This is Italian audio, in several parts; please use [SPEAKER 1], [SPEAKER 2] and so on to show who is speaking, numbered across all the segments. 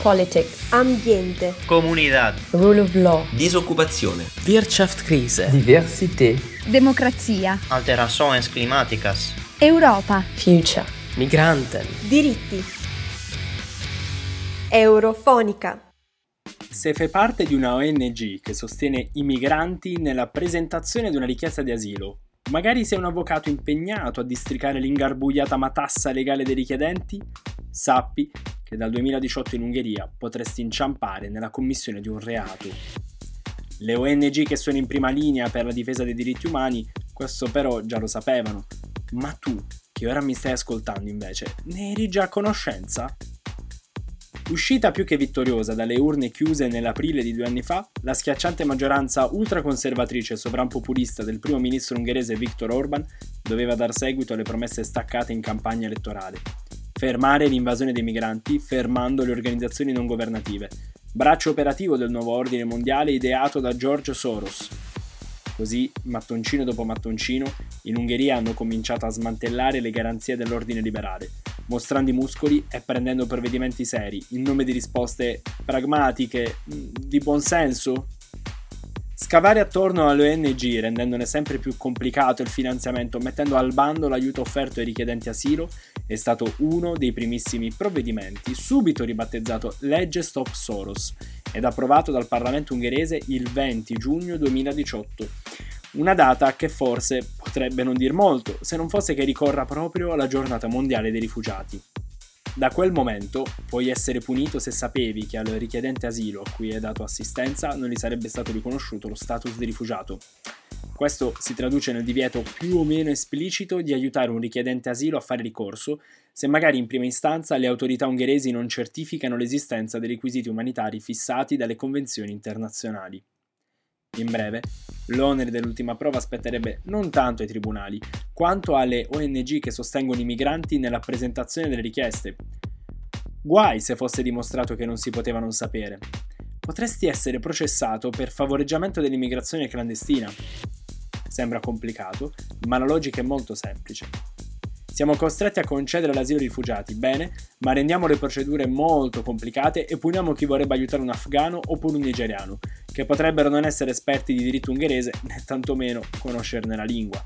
[SPEAKER 1] Politics,
[SPEAKER 2] ambiente,
[SPEAKER 3] comunità,
[SPEAKER 1] rule of law,
[SPEAKER 4] disoccupazione,
[SPEAKER 5] Wirtschaftskrise,
[SPEAKER 6] diversità,
[SPEAKER 7] democrazia,
[SPEAKER 3] alterações climáticas,
[SPEAKER 7] Europa,
[SPEAKER 1] future,
[SPEAKER 5] migranten,
[SPEAKER 2] diritti. Eurofonica.
[SPEAKER 8] Se fai parte di una ONG che sostiene i migranti nella presentazione di una richiesta di asilo, magari sei un avvocato impegnato a districare l'ingarbugliata matassa legale dei richiedenti, sappi che dal 2018 in Ungheria potresti inciampare nella commissione di un reato. Le ONG che sono in prima linea per la difesa dei diritti umani questo però già lo sapevano, ma tu, che ora mi stai ascoltando invece, ne eri già a conoscenza? Uscita più che vittoriosa dalle urne chiuse nell'aprile di due anni fa, la schiacciante maggioranza ultraconservatrice e sovranpopulista del primo ministro ungherese Viktor Orban doveva dar seguito alle promesse staccate in campagna elettorale. Fermare l'invasione dei migranti, fermando le organizzazioni non governative, braccio operativo del nuovo ordine mondiale ideato da George Soros, Così, mattoncino dopo mattoncino, in Ungheria hanno cominciato a smantellare le garanzie dell'ordine liberale, mostrando i muscoli e prendendo provvedimenti seri, in nome di risposte pragmatiche, di buonsenso, Scavare attorno alle ONG rendendone sempre più complicato il finanziamento mettendo al bando l'aiuto offerto ai richiedenti asilo è stato uno dei primissimi provvedimenti, subito ribattezzato Legge Stop Soros ed approvato dal Parlamento ungherese il 20 giugno 2018. Una data che forse potrebbe non dir molto, se non fosse che ricorra proprio alla giornata mondiale dei rifugiati. Da quel momento puoi essere punito se sapevi che al richiedente asilo a cui hai dato assistenza non gli sarebbe stato riconosciuto lo status di rifugiato. Questo si traduce nel divieto più o meno esplicito di aiutare un richiedente asilo a fare ricorso se magari in prima istanza le autorità ungheresi non certificano l'esistenza dei requisiti umanitari fissati dalle convenzioni internazionali. In breve, l'onere dell'ultima prova spetterebbe non tanto ai tribunali, quanto alle ONG che sostengono i migranti nella presentazione delle richieste. Guai se fosse dimostrato che non si poteva non sapere. Potresti essere processato per favoreggiamento dell'immigrazione clandestina. Sembra complicato, ma la logica è molto semplice. Siamo costretti a concedere l'asilo ai rifugiati, bene, ma rendiamo le procedure molto complicate e puniamo chi vorrebbe aiutare un afgano oppure un nigeriano, che potrebbero non essere esperti di diritto ungherese né tantomeno conoscerne la lingua.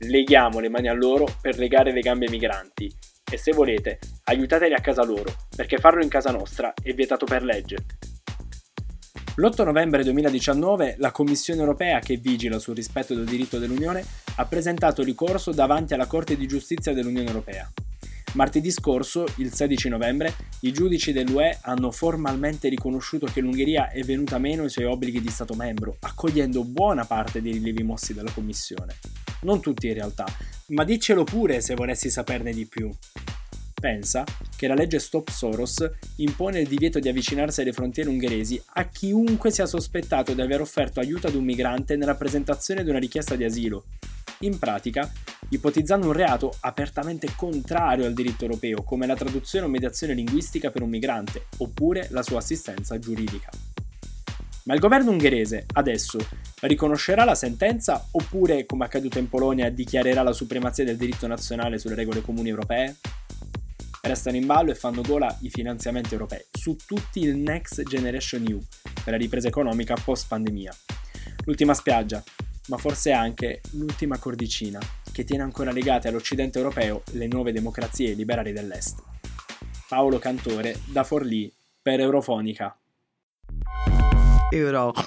[SPEAKER 8] Leghiamo le mani a loro per legare le gambe ai migranti e se volete aiutateli a casa loro, perché farlo in casa nostra è vietato per legge. L'8 novembre 2019 la Commissione europea, che vigila sul rispetto del diritto dell'Unione, ha presentato ricorso davanti alla Corte di giustizia dell'Unione europea. Martedì scorso, il 16 novembre, i giudici dell'UE hanno formalmente riconosciuto che l'Ungheria è venuta meno ai suoi obblighi di Stato membro, accogliendo buona parte dei rilievi mossi dalla Commissione. Non tutti in realtà, ma diccelo pure se volessi saperne di più. Pensa che la legge Stop Soros impone il divieto di avvicinarsi alle frontiere ungheresi a chiunque sia sospettato di aver offerto aiuto ad un migrante nella presentazione di una richiesta di asilo. In pratica, ipotizzando un reato apertamente contrario al diritto europeo, come la traduzione o mediazione linguistica per un migrante, oppure la sua assistenza giuridica. Ma il governo ungherese adesso riconoscerà la sentenza oppure, come accaduto in Polonia, dichiarerà la supremazia del diritto nazionale sulle regole comuni europee? Restano in ballo e fanno gola i finanziamenti europei su tutti il Next Generation EU per la ripresa economica post pandemia. L'ultima spiaggia, ma forse anche l'ultima cordicina che tiene ancora legate all'Occidente europeo le nuove democrazie liberali dell'Est. Paolo Cantore da Forlì per Eurofonica.
[SPEAKER 6] Eurofonica.